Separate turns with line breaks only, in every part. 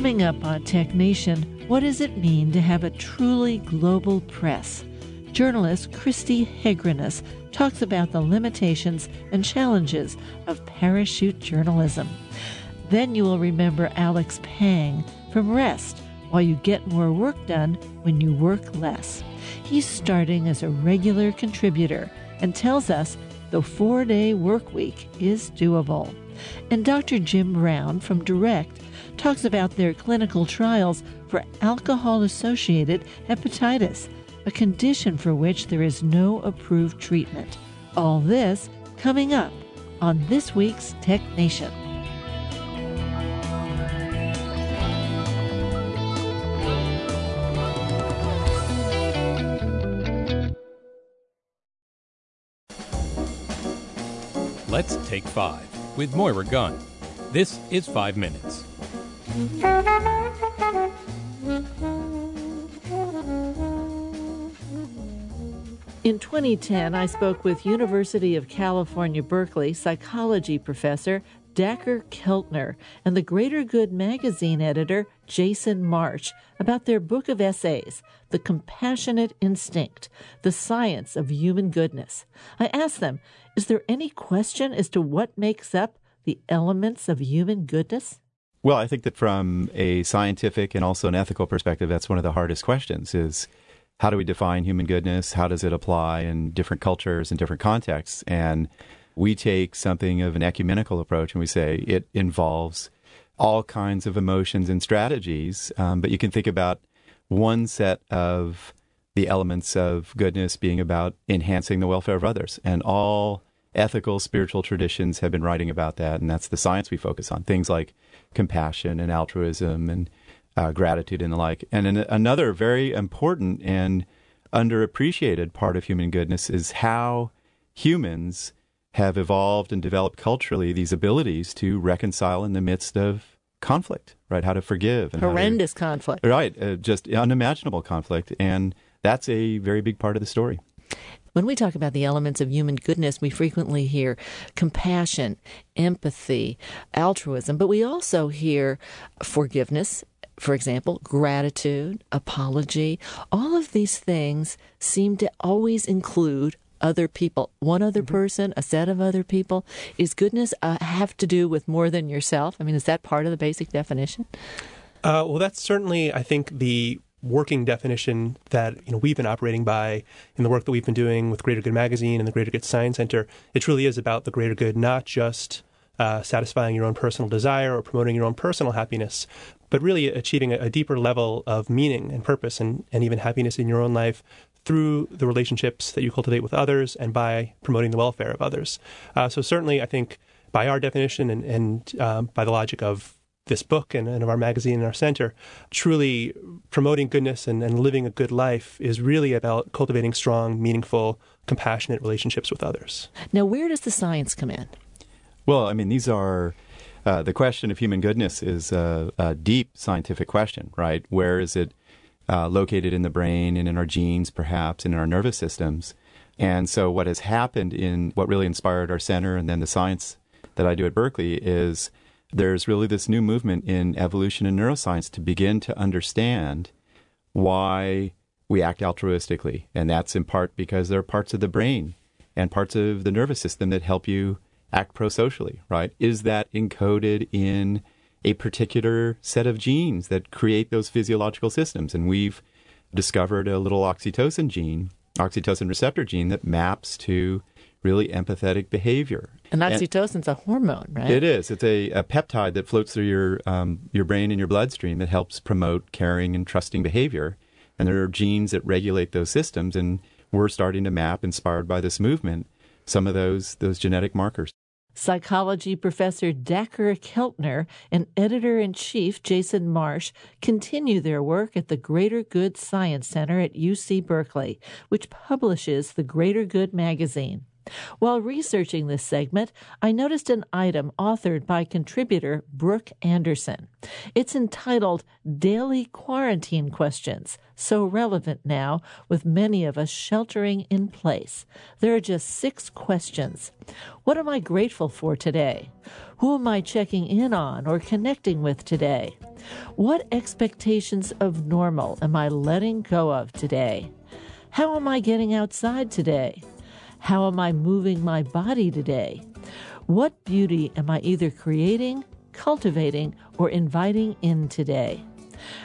Coming up on Tech Nation, what does it mean to have a truly global press? Journalist Christi Hegranes talks about the limitations and challenges of parachute journalism. Then you will remember Alex Pang from Rest while you get more work done when you work less. He's starting as a regular contributor and tells us the four day work week is doable. And Dr. Jim Brown from DURECT talks about their clinical trials for alcohol associated hepatitis, a condition for which there is no approved treatment. All this coming up on this week's Tech Nation.
Let's take five with Moira Gunn. This is five minutes.
In 2010, I spoke with University of California, Berkeley psychology professor Dacher Keltner and the Greater Good magazine editor Jason Marsh about their book of essays, The Compassionate Instinct The Science of Human Goodness. I asked them, is there any question as to what makes up the elements of human goodness?
Well, I think that from a scientific and also an ethical perspective, that's one of the hardest questions is how do we define human goodness? How does it apply in different cultures and different contexts? And we take something of an ecumenical approach and we say it involves all kinds of emotions and strategies. Um, but you can think about one set of the elements of goodness being about enhancing the welfare of others. And all ethical, spiritual traditions have been writing about that. And that's the science we focus on. Things like compassion and altruism and uh, gratitude and the like. And an, another very important and underappreciated part of human goodness is how humans have evolved and developed culturally these abilities to reconcile in the midst of conflict, right? How to forgive.
And Horrendous to, conflict.
Right. Uh, just unimaginable conflict. And that's a very big part of the story.
When we talk about the elements of human goodness, we frequently hear compassion, empathy, altruism, but we also hear forgiveness, for example, gratitude, apology. All of these things seem to always include other people, one other mm-hmm. person, a set of other people. Is goodness uh, have to do with more than yourself? I mean, is that part of the basic definition?
Uh, well, that's certainly, I think, the working definition that you know we've been operating by in the work that we've been doing with Greater Good Magazine and the Greater Good Science Center. It truly is about the greater good, not just uh, satisfying your own personal desire or promoting your own personal happiness, but really achieving a, a deeper level of meaning and purpose and, and even happiness in your own life through the relationships that you cultivate with others and by promoting the welfare of others. Uh, so certainly, I think by our definition and, and um, by the logic of this book and, and, of our magazine and our center, truly promoting goodness and, and living a good life is really about cultivating strong, meaningful, compassionate relationships with others.
Now, where does the science come in?
Well, I mean, these are. Uh, the question of human goodness is a, a, deep scientific question, right? Where is it uh, located in the brain and in our genes, perhaps, and in our nervous systems? And so, what has happened in what really inspired our center and then the science that I do at Berkeley is there's really this new movement in evolution and neuroscience to begin to understand why we act altruistically. And that's in part because there are parts of the brain and parts of the nervous system that help you act prosocially, right? Is that encoded in a particular set of genes that create those physiological systems? And we've discovered a little oxytocin gene, oxytocin receptor gene that maps to really empathetic behavior.
And oxytocin's a hormone, right?
It is. It's a, a peptide that floats through your um, your brain and your bloodstream that helps promote caring and trusting behavior. And there are genes that regulate those systems, and we're starting to map, inspired by this movement, some of those those genetic markers.
Psychology professor Dacher Keltner and editor in chief Jason Marsh continue their work at the Greater Good Science Center at UC Berkeley, which publishes the Greater Good magazine. While researching this segment, I noticed an item authored by contributor Brooke Anderson. It's entitled Daily Quarantine Questions, so relevant now with many of us sheltering in place. There are just six questions. What am I grateful for today? Who am I checking in on or connecting with today? What expectations of normal am I letting go of today? How am I getting outside today? How am I moving my body today? What beauty am I either creating, cultivating, or inviting in today?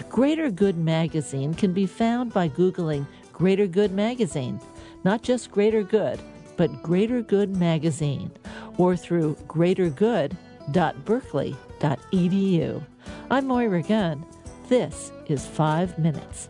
Greater Good Magazine can be found by Googling Greater Good Magazine, not just Greater Good, but Greater Good Magazine, or through greatergood.berkeley.edu. I'm Moira Gunn. This is 5 Minutes.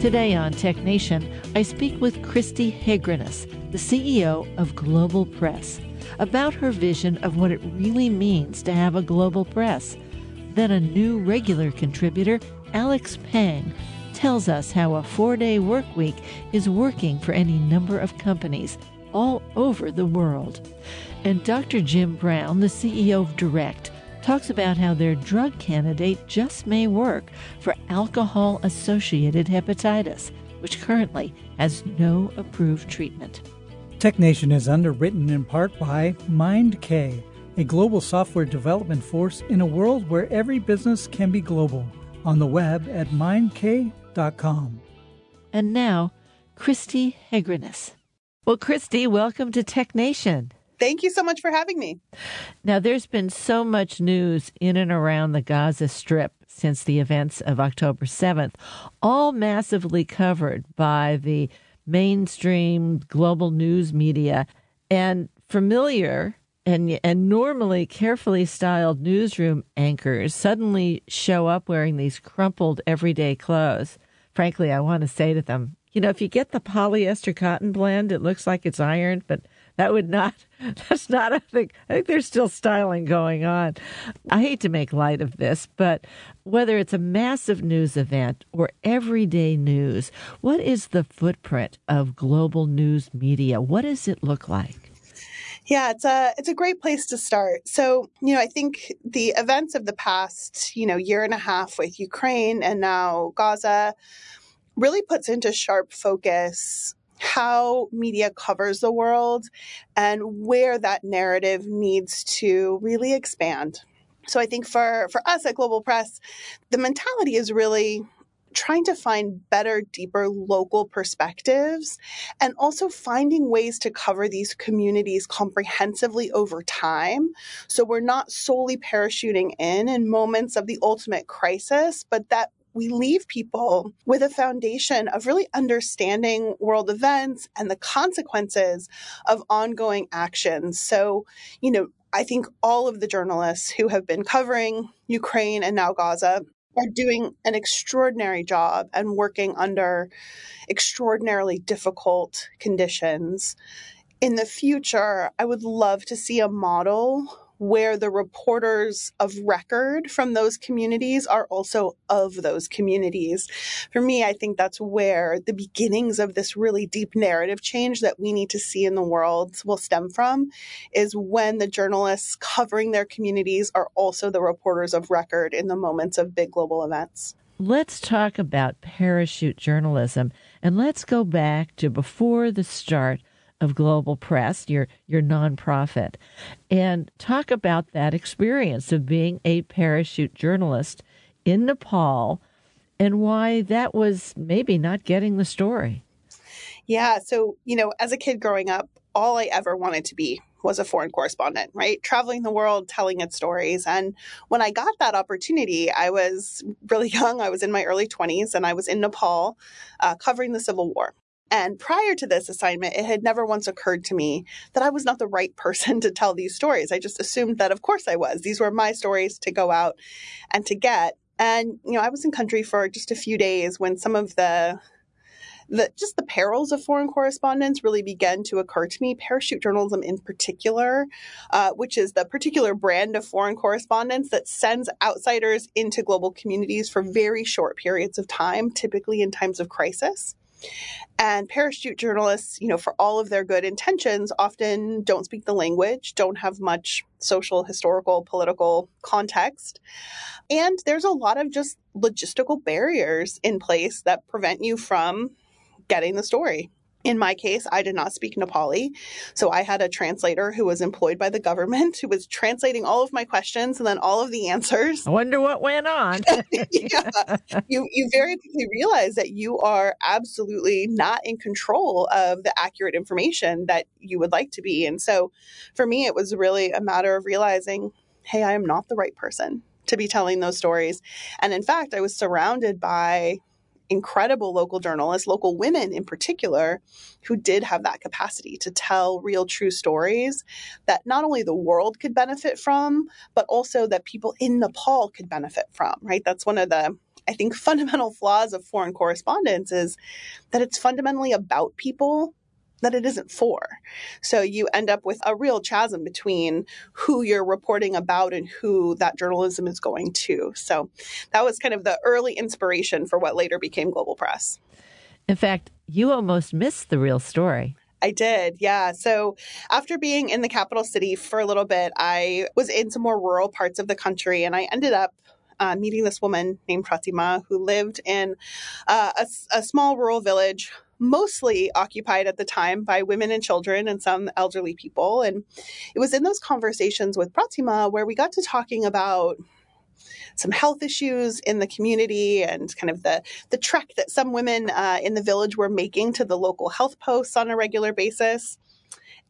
Today on Tech Nation, I speak with Christi Hegranes, the CEO of Global Press, about her vision of what it really means to have a global press. Then a new regular contributor, Alex Pang, tells us how a four day work week is working for any number of companies all over the world. And Dr. Jim Brown, the CEO of DURECT, talks about how their drug candidate just may work for alcohol associated hepatitis, which currently has no approved treatment.
TechNation is underwritten in part by MindK, a global software development force in a world where every business can be global. On the web at mindk.com.
And now, Christi Hegranes. Well, Christi, welcome to TechNation.
Thank you so much for having me.
Now, there's been so much news in and around the Gaza Strip since the events of October 7th, all massively covered by the mainstream global news media and familiar and and normally carefully styled newsroom anchors suddenly show up wearing these crumpled everyday clothes. Frankly, I want to say to them, you know, if you get the polyester cotton blend, it looks like it's ironed, but that would not, that's not a thing. I think there's still styling going on. I hate to make light of this, but whether it's a massive news event or everyday news, what is the footprint of global news media? What does it look like?
Yeah, it's a it's a great place to start. So, you know, I think the events of the past, you know, year and a half with Ukraine and now Gaza really puts into sharp focus how media covers the world and where that narrative needs to really expand. So I think for, for us at Global Press, the mentality is really trying to find better, deeper local perspectives and also finding ways to cover these communities comprehensively over time. So we're not solely parachuting in in moments of the ultimate crisis, but that we leave people with a foundation of really understanding world events and the consequences of ongoing actions. So, you know, I think all of the journalists who have been covering Ukraine and now Gaza are doing an extraordinary job and working under extraordinarily difficult conditions. In the future, I would love to see a model where the reporters of record from those communities are also of those communities. For me, I think that's where the beginnings of this really deep narrative change that we need to see in the world will stem from is when the journalists covering their communities are also the reporters of record in the moments of big global events.
Let's talk about parachute journalism and let's go back to before the start of Global Press, your your nonprofit, and talk about that experience of being a parachute journalist in Nepal and why that was maybe not getting the story.
Yeah, so, you know, as a kid growing up, all I ever wanted to be was a foreign correspondent, right? Traveling the world, telling its stories. And when I got that opportunity, I was really young. I was in my early 20s and I was in Nepal uh, covering the Civil War. And prior to this assignment, it had never once occurred to me that I was not the right person to tell these stories. I just assumed that, of course, I was. These were my stories to go out and to get. And, you know, I was in country for just a few days when some of the the just the perils of foreign correspondence really began to occur to me. Parachute journalism, in particular, uh, which is the particular brand of foreign correspondence that sends outsiders into global communities for very short periods of time, typically in times of crisis. And parachute journalists, you know, for all of their good intentions, often don't speak the language, don't have much social, historical, political context. And there's a lot of just logistical barriers in place that prevent you from getting the story. In my case, I did not speak Nepali. So I had a translator who was employed by the government who was translating all of my questions and then all of the answers.
I wonder what went on.
yeah. You, you very quickly realize that you are absolutely not in control of the accurate information that you would like to be. And so for me, it was really a matter of realizing hey, I am not the right person to be telling those stories. And in fact, I was surrounded by incredible local journalists, local women in particular, who did have that capacity to tell real, true stories that not only the world could benefit from, but also that people in Nepal could benefit from, right? That's one of the I think fundamental flaws of foreign correspondence is that it's fundamentally about people that it isn't for. So you end up with a real chasm between who you're reporting about and who that journalism is going to. So that was kind of the early inspiration for what later became Global Press.
In fact, you almost missed the real story.
I did, yeah. So after being in the capital city for a little bit, I was in some more rural parts of the country and I ended up uh, meeting this woman named Pratima who lived in uh, a, a small rural village mostly occupied at the time by women and children and some elderly people. And it was in those conversations with Pratima where we got to talking about some health issues in the community and kind of the, the trek that some women uh, in the village were making to the local health posts on a regular basis.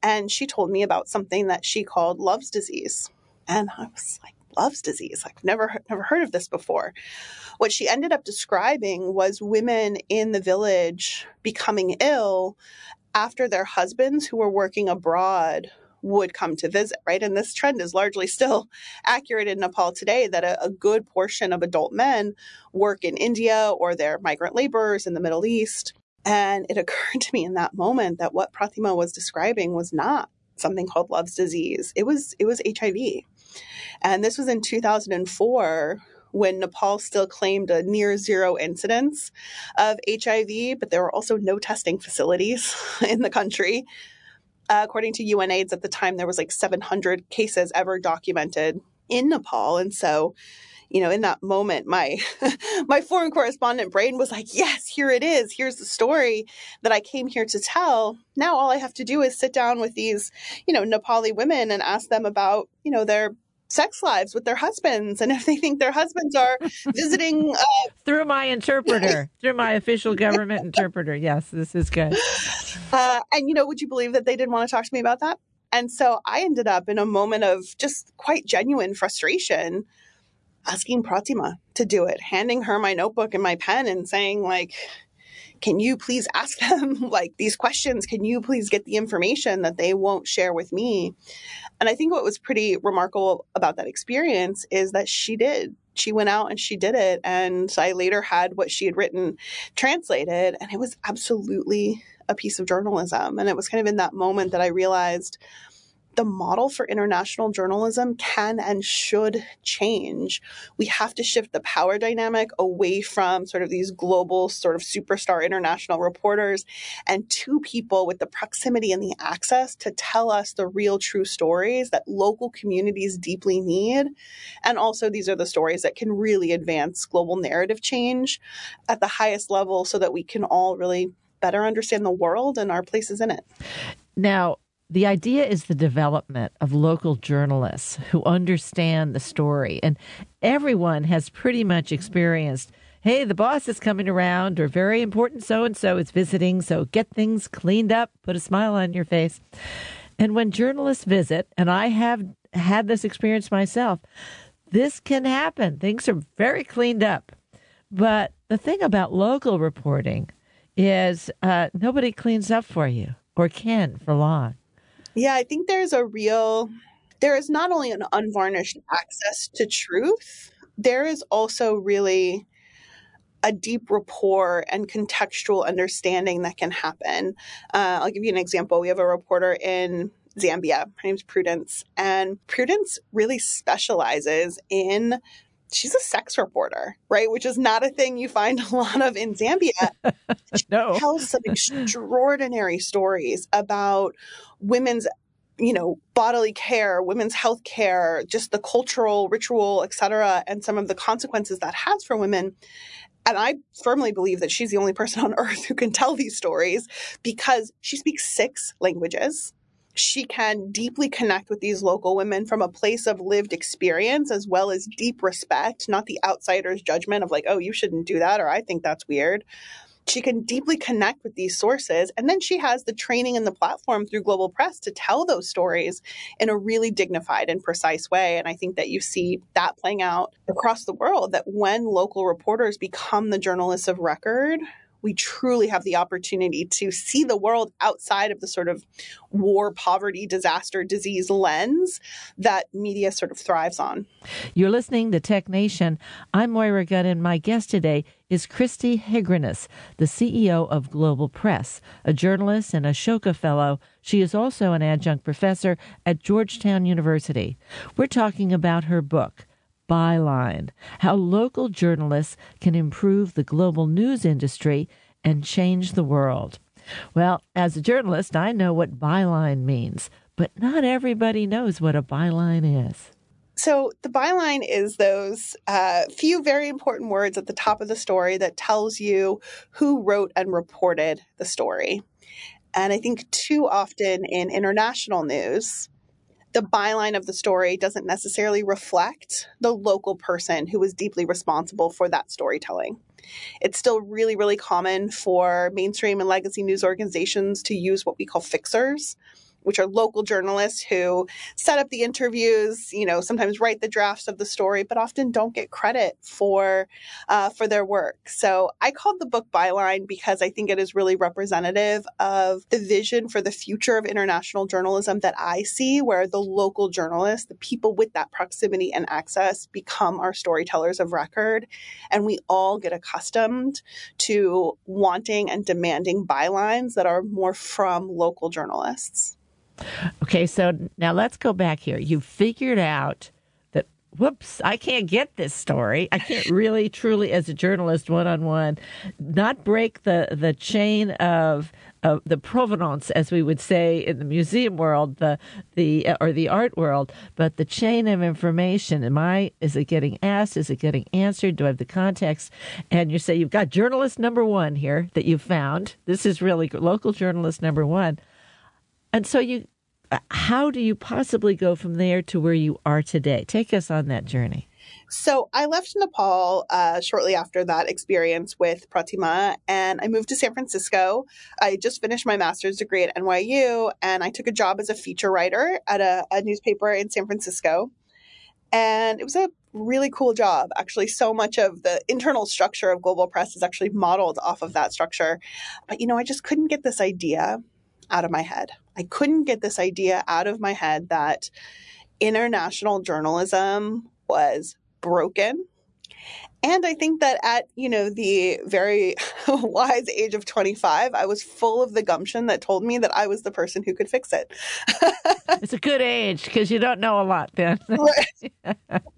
And she told me about something that she called love's disease. And I was like, love's disease. I've never never heard of this before. What she ended up describing was women in the village becoming ill after their husbands who were working abroad would come to visit, right? And this trend is largely still accurate in Nepal today that a, a, good portion of adult men work in India or they're migrant laborers in the Middle East. And it occurred to me in that moment that what Pratima was describing was not something called love's disease. It was it was HIV. And this was in 2004 when Nepal still claimed a near zero incidence of HIV, but there were also no testing facilities in the country. Uh, according to UNAIDS at the time, there was like 700 cases ever documented in Nepal. And so, you know, in that moment, my my foreign correspondent brain was like, "Yes, here it is. Here's the story that I came here to tell. Now all I have to do is sit down with these, you know, Nepali women and ask them about, you know, their sex lives with their husbands and if they think their husbands are visiting uh,
through my interpreter through my official government interpreter yes this is good
uh, and you know would you believe that they didn't want to talk to me about that and so i ended up in a moment of just quite genuine frustration asking pratima to do it handing her my notebook and my pen and saying like can you please ask them like these questions can you please get the information that they won't share with me and I think what was pretty remarkable about that experience is that she did. She went out and she did it. And I later had what she had written translated, and it was absolutely a piece of journalism. And it was kind of in that moment that I realized the model for international journalism can and should change. We have to shift the power dynamic away from sort of these global, sort of superstar international reporters and to people with the proximity and the access to tell us the real true stories that local communities deeply need. And also, these are the stories that can really advance global narrative change at the highest level so that we can all really better understand the world and our places in it.
Now, the idea is the development of local journalists who understand the story. And everyone has pretty much experienced hey, the boss is coming around, or very important so and so is visiting, so get things cleaned up, put a smile on your face. And when journalists visit, and I have had this experience myself, this can happen. Things are very cleaned up. But the thing about local reporting is uh, nobody cleans up for you or can for long.
Yeah, I think there's a real, there is not only an unvarnished access to truth, there is also really a deep rapport and contextual understanding that can happen. Uh, I'll give you an example. We have a reporter in Zambia. Her name's Prudence. And Prudence really specializes in she's a sex reporter, right? Which is not a thing you find a lot of in Zambia. She
no.
tells some extraordinary stories about women's you know bodily care women's health care just the cultural ritual etc and some of the consequences that has for women and I firmly believe that she's the only person on earth who can tell these stories because she speaks six languages she can deeply connect with these local women from a place of lived experience as well as deep respect, not the outsider's judgment of like, oh, you shouldn't do that, or I think that's weird. She can deeply connect with these sources. And then she has the training and the platform through Global Press to tell those stories in a really dignified and precise way. And I think that you see that playing out across the world that when local reporters become the journalists of record, we truly have the opportunity to see the world outside of the sort of war, poverty, disaster, disease lens that media sort of thrives on.
You're listening to Tech Nation. I'm Moira Gunn, and my guest today is Christi Hegranes, the CEO of Global Press, a journalist and Ashoka Fellow. She is also an adjunct professor at Georgetown University. We're talking about her book, Byline How Local Journalists Can Improve the Global News Industry and Change the World. Well, as a journalist, I know what byline means, but not everybody knows what a byline is.
So, the byline is those uh, few very important words at the top of the story that tells you who wrote and reported the story. And I think too often in international news, the byline of the story doesn't necessarily reflect the local person who was deeply responsible for that storytelling. It's still really, really common for mainstream and legacy news organizations to use what we call fixers, which are local journalists who set up the interviews, you know, sometimes write the drafts of the story, but often don't get credit for uh, for their work. So I called the book Byline because I think it is really representative of the vision for the future of international journalism that I see, where the local journalists, the people with that proximity and access, become our storytellers of record, and we all get accustomed to wanting and demanding bylines that are more from local journalists.
Okay, so now let's go back here. You figured out that, whoops, I can't get this story. I can't really, truly, as a journalist, one on one, not break the, the chain of of the provenance, as we would say in the museum world, the the or the art world, but the chain of information. Am I? Is it getting asked? Is it getting answered? Do I have the context? And you say you've got journalist number one here that you found. This is really local journalist number one. And so you, how do you possibly go from there to where you are today? Take us on that journey.
So I left Nepal uh, shortly after that experience with Pratima, and I moved to San Francisco. I just finished my master's degree at NYU, and I took a job as a feature writer at a, a newspaper in San Francisco. And it was a really cool job. Actually, so much of the internal structure of Global Press is actually modeled off of that structure. But, you know, I just couldn't get this idea out of my head. I couldn't get this idea out of my head that international journalism was broken. And I think that at, you know, the very wise age of 25, I was full of the gumption that told me that I was the person who could fix it.
it's a good age because you don't know a lot then.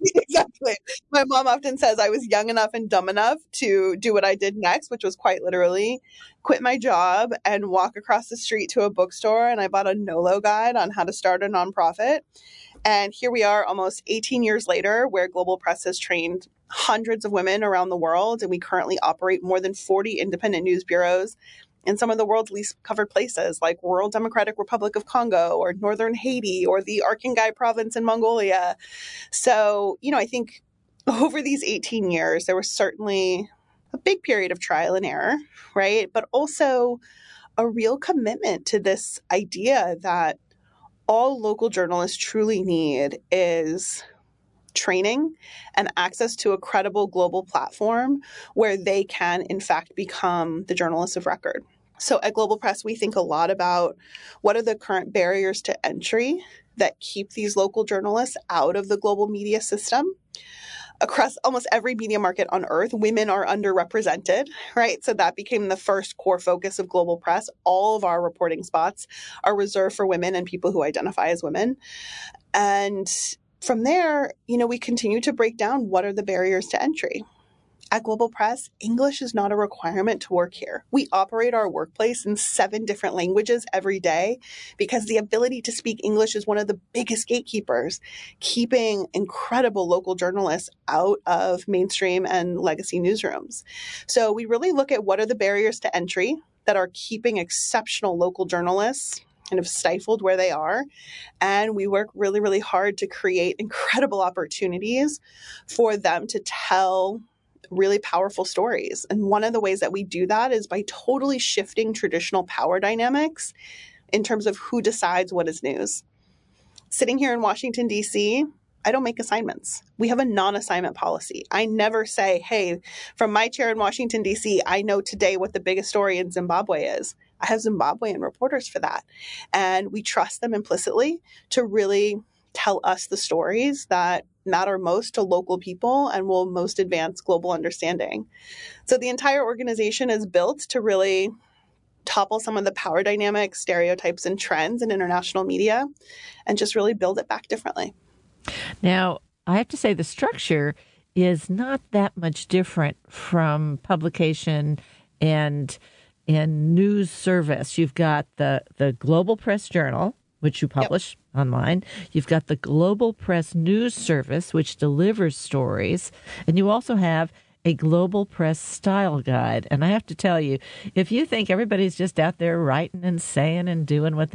exactly. My mom often says I was young enough and dumb enough to do what I did next, which was quite literally quit my job and walk across the street to a bookstore. And I bought a NOLO guide on how to start a nonprofit. And here we are almost 18 years later, where Global Press has trained hundreds of women around the world. And we currently operate more than 40 independent news bureaus in some of the world's least covered places like Rural Democratic Republic of Congo or Northern Haiti or the Arkhangai province in Mongolia. So, you know, I think over these 18 years, there was certainly a big period of trial and error, right? But also a real commitment to this idea that all local journalists truly need is training and access to a credible global platform where they can, in fact, become the journalists of record. So at Global Press, we think a lot about what are the current barriers to entry that keep these local journalists out of the global media system. Across almost every media market on earth, women are underrepresented, right? So that became the first core focus of Global Press. All of our reporting spots are reserved for women and people who identify as women. And from there, you know, we continue to break down what are the barriers to entry. At Global Press, English is not a requirement to work here. We operate our workplace in seven different languages every day because the ability to speak English is one of the biggest gatekeepers, keeping incredible local journalists out of mainstream and legacy newsrooms. So we really look at what are the barriers to entry that are keeping exceptional local journalists kind of stifled where they are. And we work really, really hard to create incredible opportunities for them to tell really powerful stories. And one of the ways that we do that is by totally shifting traditional power dynamics in terms of who decides what is news. Sitting here in Washington, D.C., I don't make assignments. We have a non assignment policy. I never say, hey, from my chair in Washington, D.C., I know today what the biggest story in Zimbabwe is. I have Zimbabwean reporters for that. And we trust them implicitly to really tell us the stories that matter most to local people and will most advance global understanding. So the entire organization is built to really topple some of the power dynamics, stereotypes, and trends in international media and just really build it back differently.
Now, I have to say the structure is not that much different from publication and and news service. You've got the the Global Press Journal, which you publish yep. online. You've got the Global Press News Service, which delivers stories, and you also have a global press style guide. And I have to tell you, if you think everybody's just out there writing and saying and doing what,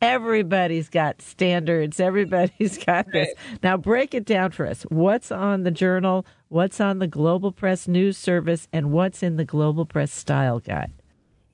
everybody's got standards, everybody's got this. Right. Now, break it down for us. What's on the journal? What's on the Global Press News Service? And what's in the Global Press Style Guide?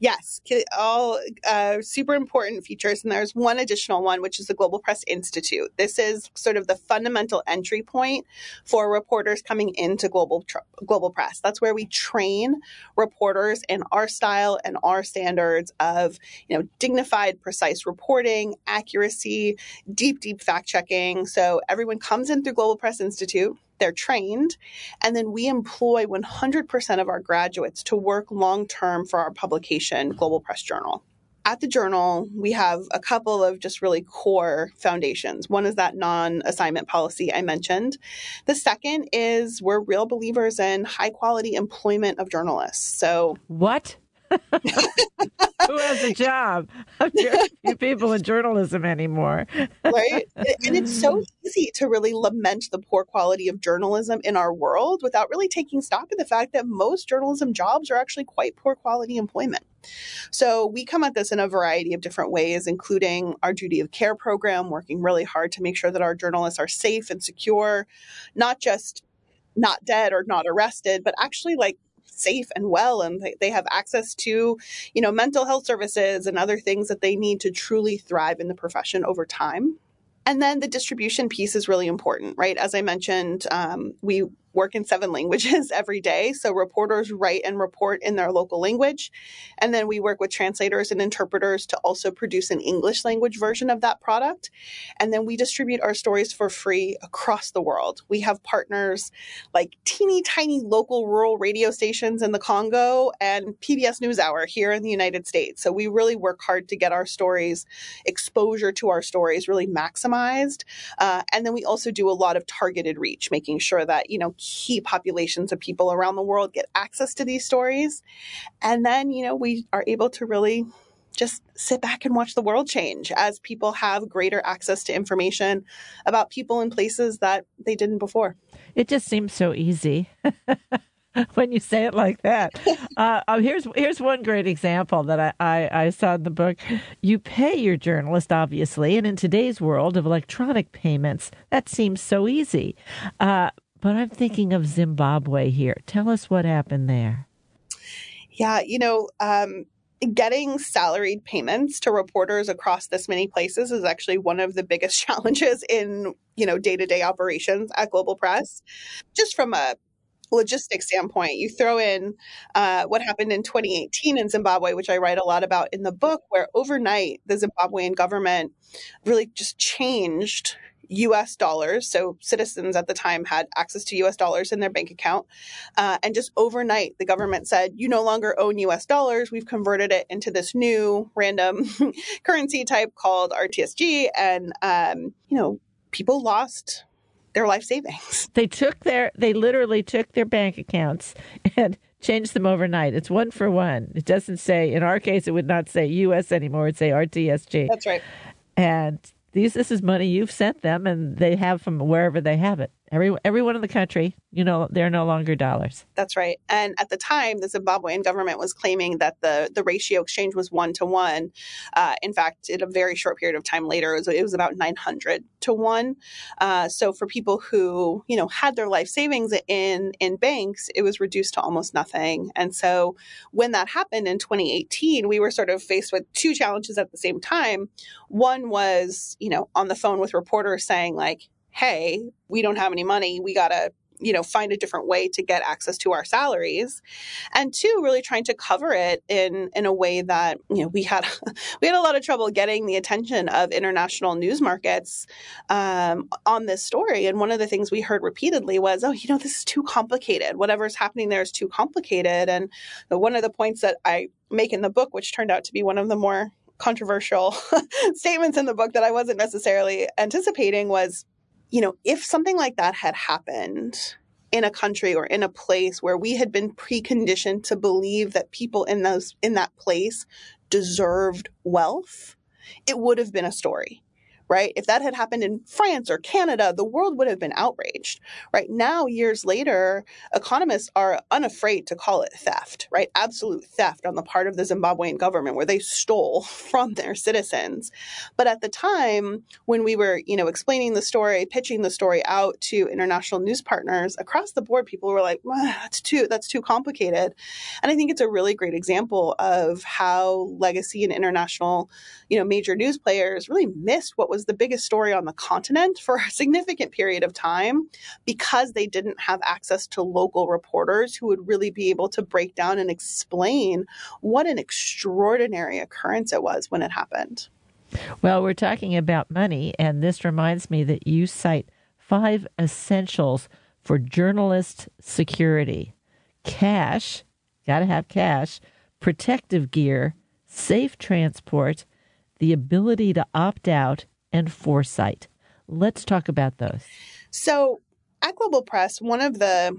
Yes, all uh, super important features. And there's one additional one, which is the Global Press Institute. This is sort of the fundamental entry point for reporters coming into global tr- global press. That's where we train reporters in our style and our standards of, you know, dignified, precise reporting, accuracy, deep, deep fact checking. So everyone comes in through Global Press Institute they're trained. And then we employ 100% of our graduates to work long term for our publication, Global Press Journal. At the journal, we have a couple of just really core foundations. One is that non assignment policy I mentioned. The second is we're real believers in high quality employment of journalists. So,
what? Who has a job? few people in journalism anymore.
right? And it's so easy to really lament the poor quality of journalism in our world without really taking stock of the fact that most journalism jobs are actually quite poor quality employment. So we come at this in a variety of different ways, including our duty of care program, working really hard to make sure that our journalists are safe and secure, not just not dead or not arrested, but actually like safe and well and they have access to you know mental health services and other things that they need to truly thrive in the profession over time and then the distribution piece is really important, right? As I mentioned, um, we work in seven languages every day. So reporters write and report in their local language. And then we work with translators and interpreters to also produce an English language version of that product. And then we distribute our stories for free across the world. We have partners like teeny tiny local rural radio stations in the Congo and PBS NewsHour here in the United States. So we really work hard to get our stories, exposure to our stories really maximized. Uh, and then we also do a lot of targeted reach, making sure that, you know, key populations of people around the world get access to these stories. And then, you know, we are able to really just sit back and watch the world change as people have greater access to information about people and places that they didn't before.
It just seems so easy. when you say it like that. Uh, um, here's here's one great example that I, I, I, saw in the book. You pay your journalist, obviously, and in today's world of electronic payments, that seems so easy. Uh, but I'm thinking of Zimbabwe here. Tell us what happened there.
Yeah, you know, um, getting salaried payments to reporters across this many places is actually one of the biggest challenges in you know day-to-day operations at global press just from a logistics standpoint you throw in uh, what happened in 2018 in zimbabwe which i write a lot about in the book where overnight the zimbabwean government really just changed US dollars. So citizens at the time had access to US dollars in their bank account. Uh, and just overnight, the government said, you no longer own US dollars. We've converted it into this new random currency type called RTGS. And, um, you know, people lost their life savings.
They took their, they literally took their bank accounts and changed them overnight. It's one for one. It doesn't say, in our case, it would not say US anymore. It'd say RTGS.
That's right.
And these this is money you've sent them and they have from wherever they have it Every, everyone in the country, you know, they're no longer dollars.
That's right. And at the time, the Zimbabwean government was claiming that the, the ratio exchange was one to one. Uh, in fact, in a very short period of time later, it was, it was about 900 to one. Uh, so for people who, you know, had their life savings in, in banks, it was reduced to almost nothing. And so when that happened in 2018, we were sort of faced with two challenges at the same time. One was, you know, on the phone with reporters saying, like, hey, we don't have any money. We got to you know find a different way to get access to our salaries. And two really trying to cover it in in a way that you know we had we had a lot of trouble getting the attention of international news markets um, on this story. And one of the things we heard repeatedly was oh you know this is too complicated. Whatever's happening there is too complicated. And one of the points that i make in the book which turned out to be one of the more controversial statements in the book that i wasn't necessarily anticipating was you know, if something like that had happened in a country or in a place where we had been preconditioned to believe that people in those in that place deserved wealth, it would have been a story right? If that had happened in France or Canada, the world would have been outraged, right? Now, years later, economists are unafraid to call it theft, right? Absolute theft on the part of the Zimbabwean government where they stole from their citizens. But at the time, when we were, you know, explaining the story, pitching the story out to international news partners across the board, people were like, well, that's too, that's too complicated. And I think it's a really great example of how legacy and international, you know, major news players really missed what was the biggest story on the continent for a significant period of time because they didn't have access to local reporters who would really be able to break down and explain what an extraordinary occurrence it was when it happened.
Well, we're talking about money, and this reminds me that you cite five essentials for journalist security cash, got to have cash, protective gear, safe transport, the ability to opt out, and foresight. Let's talk about those.
So, at Global Press, one of the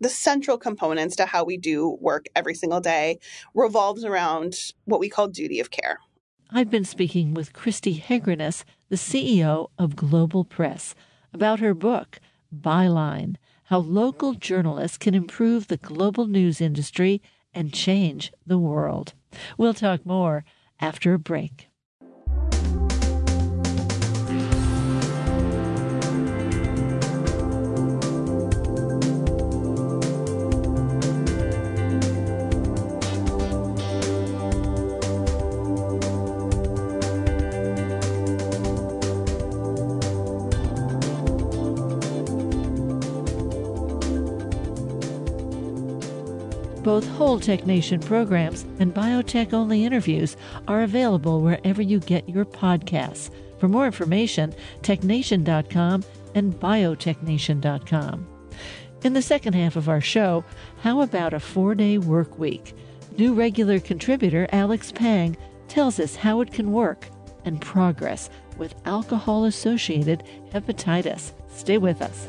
the central components to how we do work every single day revolves around what we call duty of care.
I've been speaking with Christi Hegranes, the CEO of Global Press, about her book, Byline How Local Journalists Can Improve the Global News Industry and Change the World. We'll talk more after a break. Both whole Tech Nation programs and biotech only interviews are available wherever you get your podcasts. For more information, technation.com and biotechnation.com. In the second half of our show, how about a four day work week? New regular contributor Alex Pang tells us how it can work and progress with alcohol associated hepatitis. Stay with us.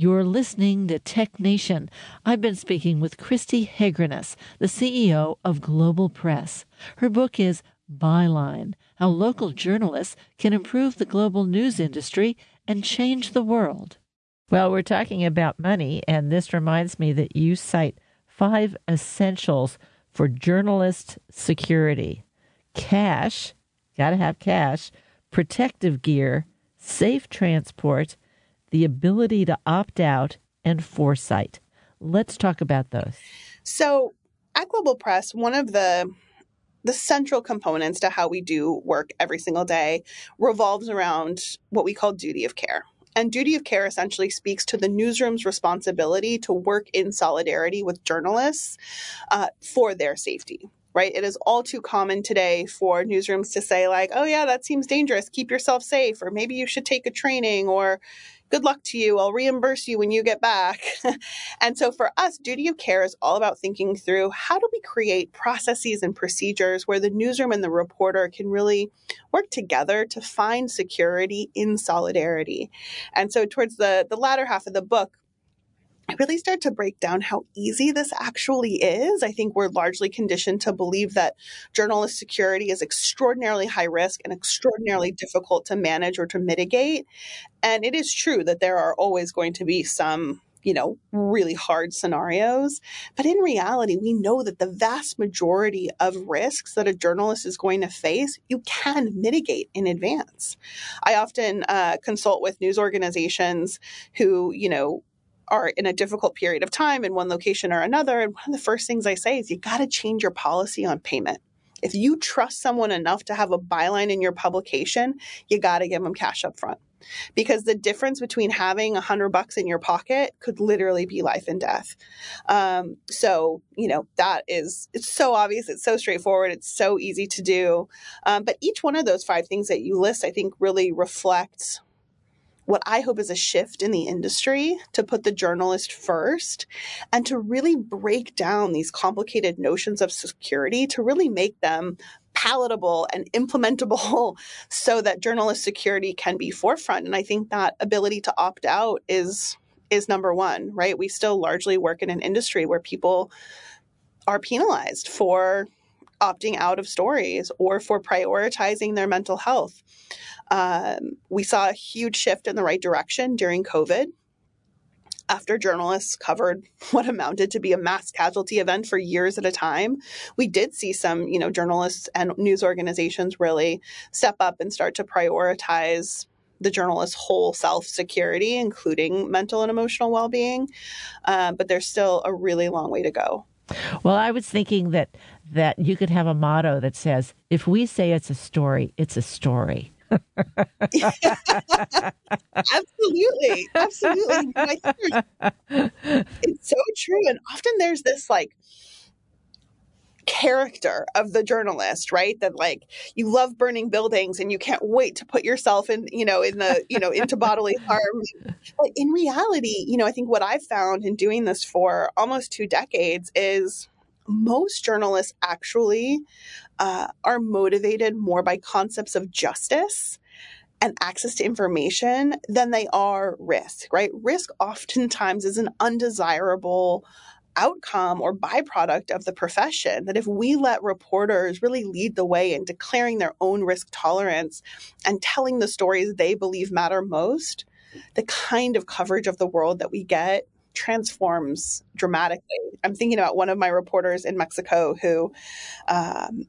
You're listening to Tech Nation. I've been speaking with Christi Hegranes, the CEO of Global Press. Her book is Byline How Local Journalists Can Improve the Global News Industry and Change the World. Well, we're talking about money, and this reminds me that you cite five essentials for journalist security cash, got to have cash, protective gear, safe transport the ability to opt out, and foresight. Let's talk about those.
So, at Global Press, one of the the central components to how we do work every single day revolves around what we call duty of care. And duty of care essentially speaks to the newsroom's responsibility to work in solidarity with journalists uh, for their safety right? It is all too common today for newsrooms to say, like, oh, yeah, that seems dangerous. Keep yourself safe. Or maybe you should take a training. Or good luck to you. I'll reimburse you when you get back. and so for us, duty of care is all about thinking through how do we create processes and procedures where the newsroom and the reporter can really work together to find security in solidarity. And so towards the, the latter half of the book, I really start to break down how easy this actually is. I think we're largely conditioned to believe that journalist security is extraordinarily high risk and extraordinarily difficult to manage or to mitigate. And it is true that there are always going to be some you know, really hard scenarios. But in reality, we know that the vast majority of risks that a journalist is going to face, you can mitigate in advance. I often uh, consult with news organizations who, you know, are in a difficult period of time in one location or another. And one of the first things I say is you got to change your policy on payment. If you trust someone enough to have a byline in your publication, you got to give them cash up front. Because the difference between having a hundred bucks in your pocket could literally be life and death. Um, so, you know, that is, it's so obvious. It's so straightforward. It's so easy to do. Um, but each one of those five things that you list, I think really reflects what I hope is a shift in the industry to put the journalist first and to really break down these complicated notions of security to really make them palatable and implementable so that journalist security can be forefront. And I think that ability to opt out is is number one, right? We still largely work in an industry where people are penalized for opting out of stories or for prioritizing their mental health. Um, we saw a huge shift in the right direction during COVID after journalists covered what amounted to be a mass casualty event for years at a time, we did see some, you know, journalists and news organizations really step up and start to prioritize the journalist's whole self security, including mental and emotional well being. Uh, but there's still a really long way to go.
Well, I was thinking that that you could have a motto that says, "If we say it's a story, it's a story."
Absolutely, absolutely. it's so true, and often there's this like character of the journalist right? That like you love burning buildings and you can't wait to put yourself in you know in the you know into bodily harm. But in reality you know i think what i've found in doing this for almost two decades is most journalists actually uh, are motivated more by concepts of justice and access to information than they are risk, right? Risk oftentimes is an undesirable outcome or byproduct of the profession. That if we let reporters really lead the way in declaring their own risk tolerance and telling the stories they believe matter most, the kind of coverage of the world that we get transforms dramatically. I'm thinking about one of my reporters in Mexico who, um,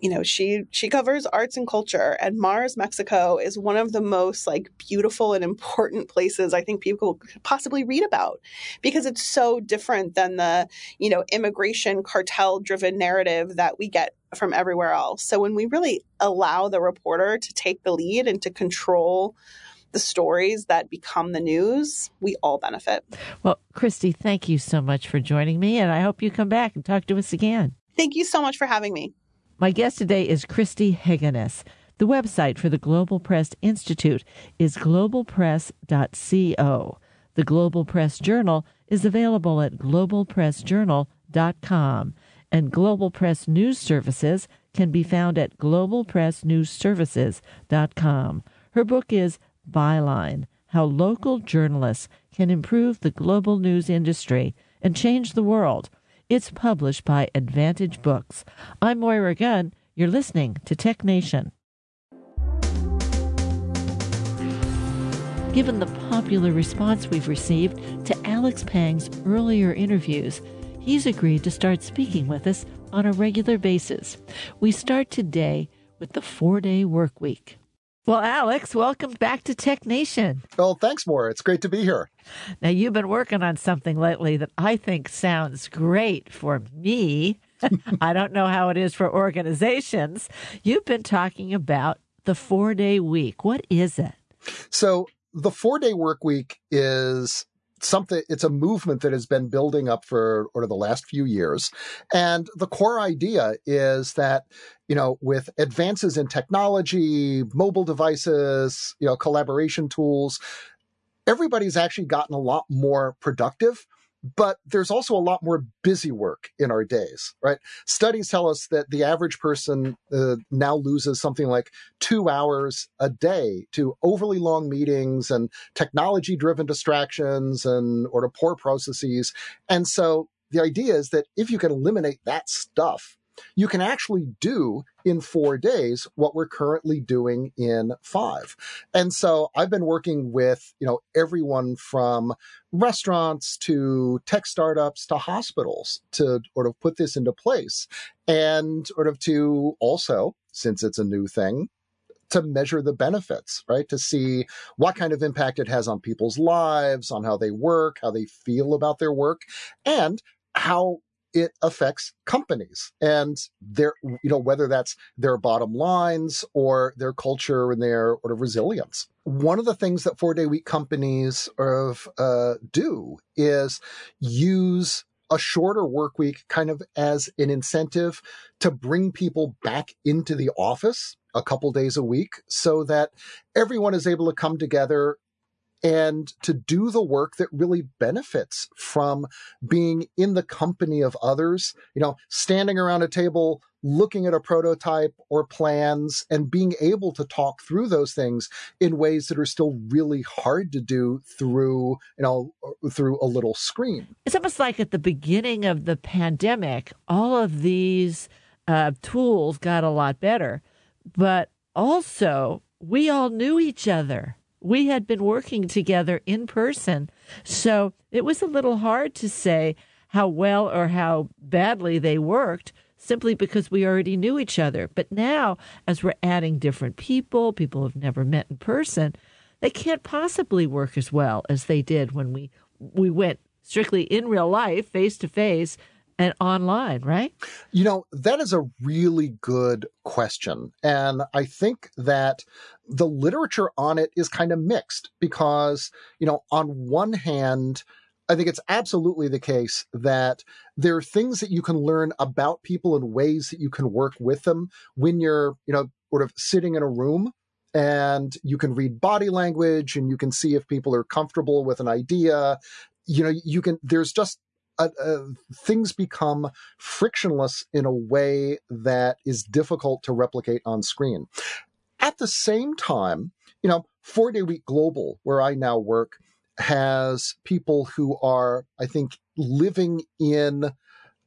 you know, she she covers arts and culture, and Mars, Mexico, is one of the most like beautiful and important places I think people could possibly read about because it's so different than the you know immigration cartel driven narrative that we get from everywhere else. So when we really allow the reporter to take the lead and to control the stories that become the news, we all benefit.
Well, Christi, thank you so much for joining me, and I hope you come back and talk to us again.
Thank you so much for having me.
My guest today is Christi Hegranes. The website for the Global Press Institute is globalpress.co. The Global Press Journal is available at globalpressjournal.com, and Global Press News Services can be found at globalpressnewsservices.com. Her book is Byline How Local Journalists Can Improve the Global News Industry and Change the World. It's published by Advantage Books. I'm Moira Gunn. You're listening to Tech Nation. Given the popular response we've received to Alex Pang's earlier interviews, he's agreed to start speaking with us on a regular basis. We start today with the four day work week. Well, Alex, welcome back to Tech Nation.
Well, thanks, Moira. It's great to be here.
Now, you've been working on something lately that I think sounds great for me. I don't know how it is for organizations. You've been talking about the four day week. What is it?
So, the four day work week is something it's a movement that has been building up for or the last few years. And the core idea is that you know with advances in technology mobile devices you know collaboration tools everybody's actually gotten a lot more productive but there's also a lot more busy work in our days, right? Studies tell us that the average person uh, now loses something like two hours a day to overly long meetings and technology driven distractions and or to poor processes. And so the idea is that if you can eliminate that stuff, you can actually do in four days what we're currently doing in five. And so I've been working with, you know, everyone from restaurants to tech startups to hospitals to sort of put this into place and sort of to also, since it's a new thing, to measure the benefits, right? To see what kind of impact it has on people's lives, on how they work, how they feel about their work, and how it affects companies and their, you know, whether that's their bottom lines or their culture and their sort of resilience. One of the things that four day week companies of, uh, do is use a shorter work week kind of as an incentive to bring people back into the office a couple days a week so that everyone is able to come together and to do the work that really benefits from being in the company of others, you know, standing around a table, looking at a prototype or plans and being able to talk through those things in ways that are still really hard to do through, you know, through a little screen.
It's almost like at the beginning of the pandemic, all of these uh, tools got a lot better, but also we all knew each other we had been working together in person. So it was a little hard to say how well or how badly they worked simply because we already knew each other. But now, as we're adding different people, people who've never met in person, they can't possibly work as well as they did when we we went strictly in real life, face to face, and online, right?
You know, that is a really good question. And I think that the literature on it is kind of mixed because, you know, on one hand, I think it's absolutely the case that there are things that you can learn about people and ways that you can work with them when you're, you know, sort of sitting in a room and you can read body language and you can see if people are comfortable with an idea. You know, you can, there's just uh, uh, things become frictionless in a way that is difficult to replicate on screen. At the same time, you know, four day week global, where I now work, has people who are, I think, living in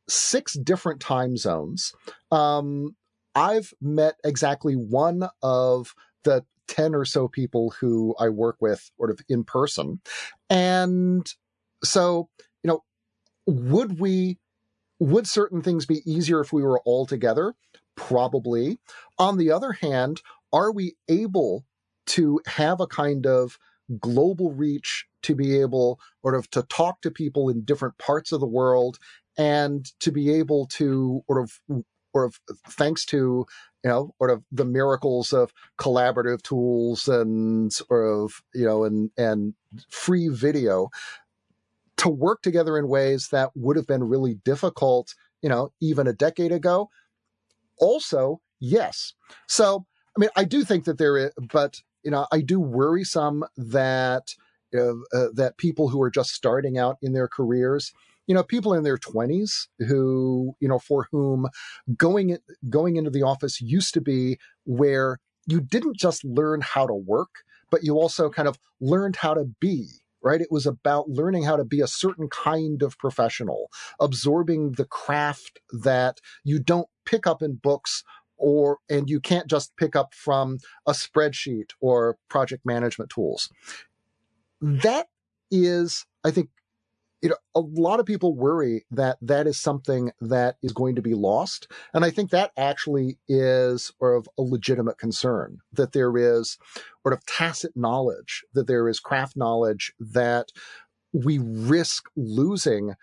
six different time zones. Um, I've met exactly one of the 10 or so people who I work with sort of in person. And so would we would certain things be easier if we were all together? Probably. On the other hand, are we able to have a kind of global reach to be able sort of to talk to people in different parts of the world and to be able to sort of sort of thanks to you know sort of the miracles of collaborative tools and sort of you know and and free video to work together in ways that would have been really difficult, you know, even a decade ago? Also, yes. So, I mean, I do think that there is, but, you know, I do worry some that, uh, that people who are just starting out in their careers, you know, people in their 20s who, you know, for whom going, going into the office used to be where you didn't just learn how to work, but you also kind of learned how to be right? It was about learning how to be a certain kind of professional, absorbing the craft that you don't pick up in books or and you can't just pick up from a spreadsheet or project management tools. That is, I think, you know, a lot of people worry that that is something that is going to be lost. And I think that actually is of a legitimate concern that there is sort of tacit knowledge, that there is craft knowledge that we risk losing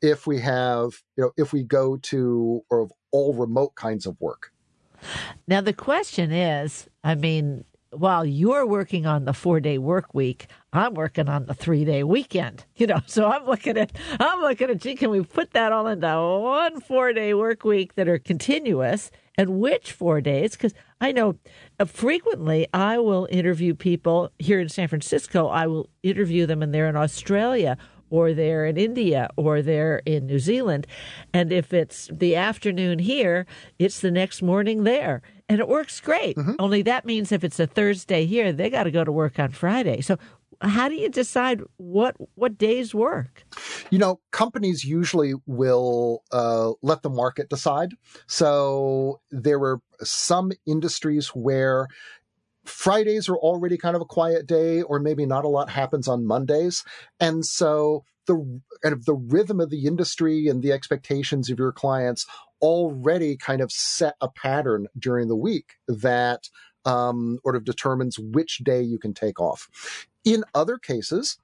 if we have, you know, if we go to or all remote kinds of work.
Now, the question is I mean, while you're working on the four day work week, I'm working on the three day weekend. You know, so I'm looking at I'm looking at gee, can we put that all into one four day work week that are continuous? And which four days? Because I know uh, frequently I will interview people here in San Francisco. I will interview them, and they're in Australia or they're in India or they're in New Zealand. And if it's the afternoon here, it's the next morning there. And it works great. Mm-hmm. Only that means if it's a Thursday here, they got to go to work on Friday. So how do you decide what what days work?
You know, companies usually will uh, let the market decide. So there were some industries where Fridays are already kind of a quiet day, or maybe not a lot happens on Mondays. And so the kind of the rhythm of the industry and the expectations of your clients already kind of set a pattern during the week that um, sort of determines which day you can take off. In other cases,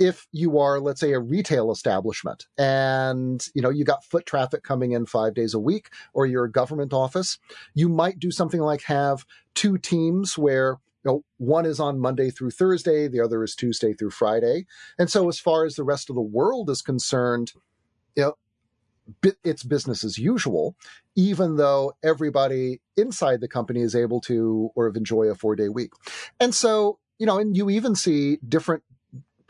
if you are let's say a retail establishment and you know you got foot traffic coming in 5 days a week or you're a government office you might do something like have two teams where you know, one is on Monday through Thursday, the other is Tuesday through Friday. And so, as far as the rest of the world is concerned, you know, it's business as usual, even though everybody inside the company is able to or enjoy a four day week. And so, you know, and you even see different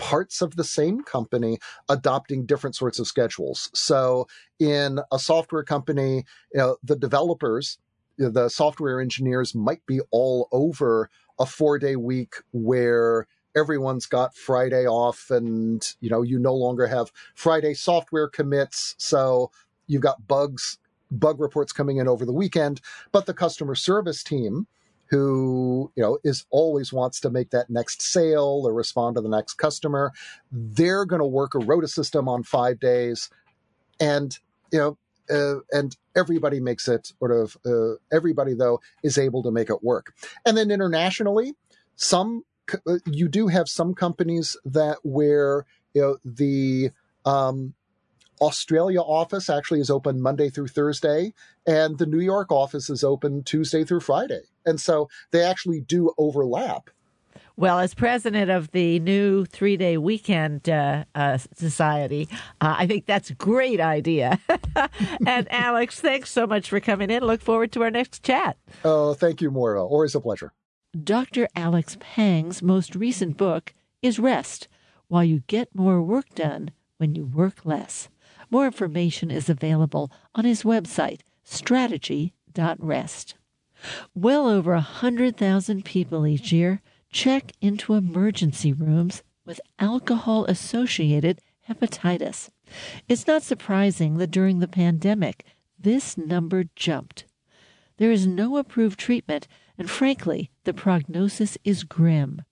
parts of the same company adopting different sorts of schedules. So in a software company, you know, the developers, the software engineers might be all over a four day week where everyone's got Friday off and, you know, you no longer have Friday software commits. So you've got bugs, bug reports coming in over the weekend, but the customer service team, who you know is always wants to make that next sale or respond to the next customer. They're going to work a rota system on five days. And you know uh, and everybody makes it sort of uh, everybody though is able to make it work. And then internationally some uh, you do have some companies that where you know the um, Australia office actually is open Monday through Thursday, and the New York office is open Tuesday through Friday. And so they actually do overlap.
Well, as president of the new three day weekend uh, uh, society, uh, I think that's a great idea. and Alex, thanks so much for coming in. Look forward to our next chat.
Oh, thank you, Moira. Always a pleasure.
Dr. Alex Pang's most recent book is Rest Why You Get More Work Done When You Work Less. More information is available on his website, strategy.rest. Well over a 100,000 people each year check into emergency rooms with alcohol associated hepatitis. It's not surprising that during the pandemic, this number jumped. There is no approved treatment, and frankly, the prognosis is grim.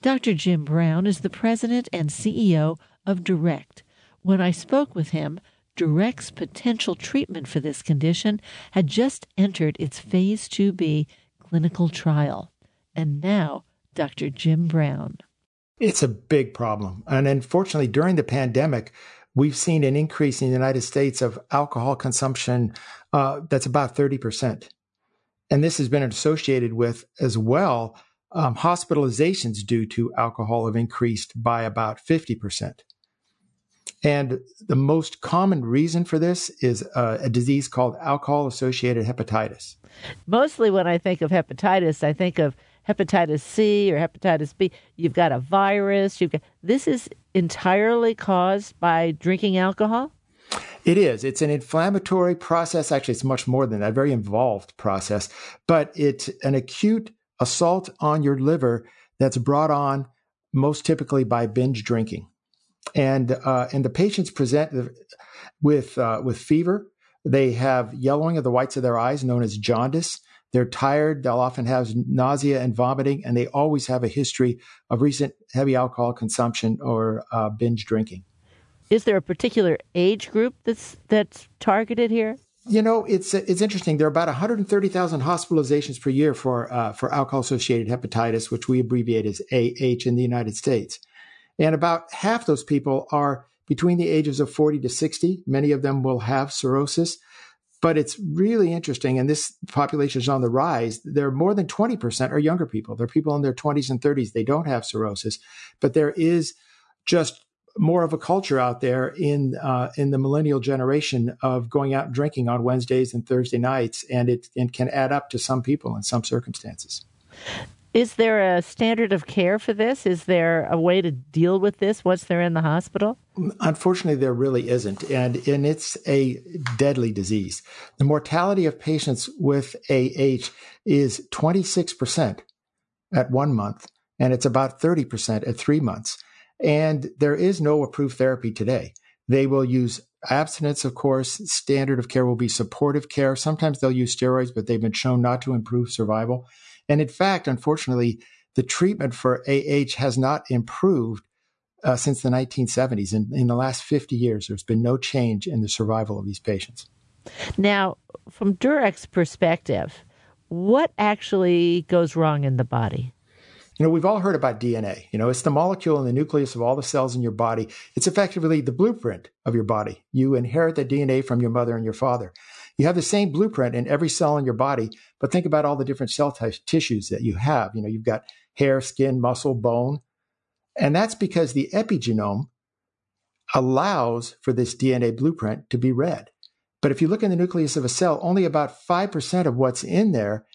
Dr. Jim Brown is the president and CEO of DURECT, when I spoke with him, DURECT's potential treatment for this condition had just entered its Phase 2b clinical trial. And now, Dr. Jim Brown.
It's a big problem. And unfortunately, during the pandemic, we've seen an increase in the United States of alcohol consumption uh, that's about 30%. And this has been associated with, as well, um, hospitalizations due to alcohol have increased by about 50%. And the most common reason for this is uh, a disease called alcohol associated hepatitis.
Mostly when I think of hepatitis, I think of hepatitis C or hepatitis B. You've got a virus. You've got, this is entirely caused by drinking alcohol?
It is. It's an inflammatory process. Actually, it's much more than that, very involved process, but it's an acute assault on your liver that's brought on most typically by binge drinking. And, uh, and the patients present with, uh, with fever. They have yellowing of the whites of their eyes, known as jaundice. They're tired. They'll often have nausea and vomiting, and they always have a history of recent heavy alcohol consumption or uh, binge drinking.
Is there a particular age group that's that's targeted here?
You know, it's it's interesting. There are about 130,000 hospitalizations per year for uh, for alcohol-associated hepatitis, which we abbreviate as AH in the United States, and about half those people are between the ages of 40 to 60. Many of them will have cirrhosis. But it's really interesting, and this population is on the rise. There are more than 20% are younger people. They're people in their 20s and 30s. They don't have cirrhosis, but there is just more of a culture out there in uh, in the millennial generation of going out and drinking on Wednesdays and Thursday nights, and it, it can add up to some people in some circumstances.
Is there a standard of care for this? Is there a way to deal with this once they're in the hospital?
Unfortunately, there really isn't. And, and it's a deadly disease. The mortality of patients with AH is 26% at one month, and it's about 30% at three months. And there is no approved therapy today. They will use abstinence, of course. Standard of care will be supportive care. Sometimes they'll use steroids, but they've been shown not to improve survival. And in fact, unfortunately, the treatment for AH has not improved uh, since the 1970s. In, in the last 50 years, there's been no change in the survival of these patients.
Now, from DURECT's perspective, what actually goes wrong in the body?
You know, we've all heard about DNA. You know, it's the molecule in the nucleus of all the cells in your body. It's effectively the blueprint of your body. You inherit the DNA from your mother and your father. You have the same blueprint in every cell in your body, but think about all the different cell t- tissues that you have. You know, you've got hair, skin, muscle, bone. And that's because the epigenome allows for this DNA blueprint to be read. But if you look in the nucleus of a cell, only about 5% of what's in there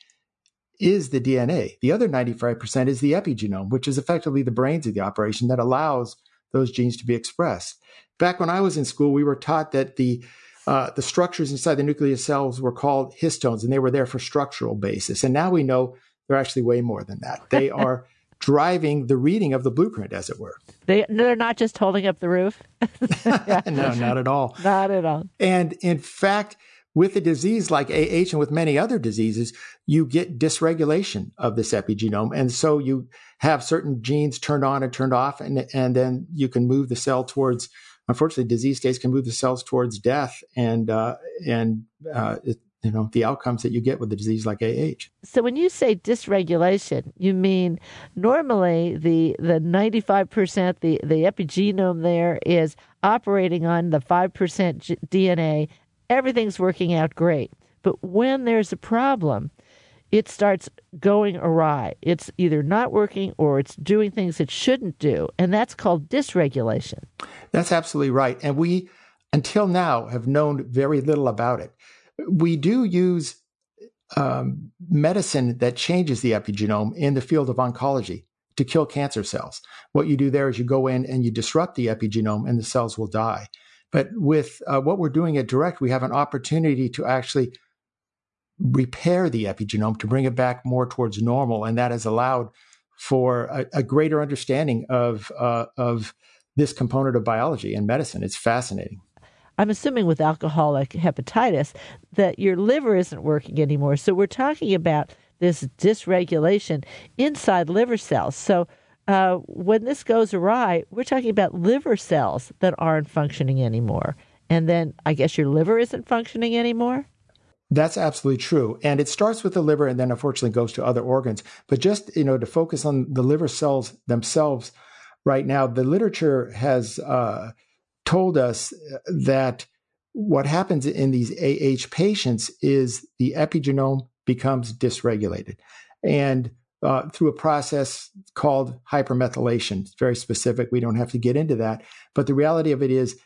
is the DNA. The other 95% is the epigenome, which is effectively the brains of the operation that allows those genes to be expressed. Back when I was in school, we were taught that the uh, the structures inside the nucleus cells were called histones, and they were there for structural basis. And now we know they're actually way more than that. They are driving the reading of the blueprint, as it were.
They, they're not just holding up the roof.
no, not at all.
Not at all.
And in fact, with a disease like AH and with many other diseases, you get dysregulation of this epigenome. And so you have certain genes turned on and turned off, and, and then you can move the cell towards unfortunately, disease states can move the cells towards death, and uh, and uh, it, you know the outcomes that you get with a disease like AH.
So when you say dysregulation, you mean normally the the ninety five percent the the epigenome there is operating on the five percent DNA. Everything's working out great, but when there's a problem, it starts going awry. It's either not working or it's doing things it shouldn't do. And that's called dysregulation.
That's absolutely right. And we, until now, have known very little about it. We do use um, medicine that changes the epigenome in the field of oncology to kill cancer cells. What you do there is you go in and you disrupt the epigenome and the cells will die. But with uh, what we're doing at DURECT, we have an opportunity to actually repair the epigenome to bring it back more towards normal, and that has allowed for a, a greater understanding of uh, of this component of biology and medicine. It's fascinating.
I'm assuming with alcoholic hepatitis that your liver isn't working anymore. So we're talking about this dysregulation inside liver cells. So uh, when this goes awry, we're talking about liver cells that aren't functioning anymore. And then I guess your liver isn't functioning anymore?
That's absolutely true. And it starts with the liver and then unfortunately goes to other organs. But just, you know, to focus on the liver cells themselves right now, the literature has uh, told us that what happens in these AH patients is the epigenome becomes dysregulated. And uh, through a process called hypermethylation. It's very specific. We don't have to get into that. But the reality of it is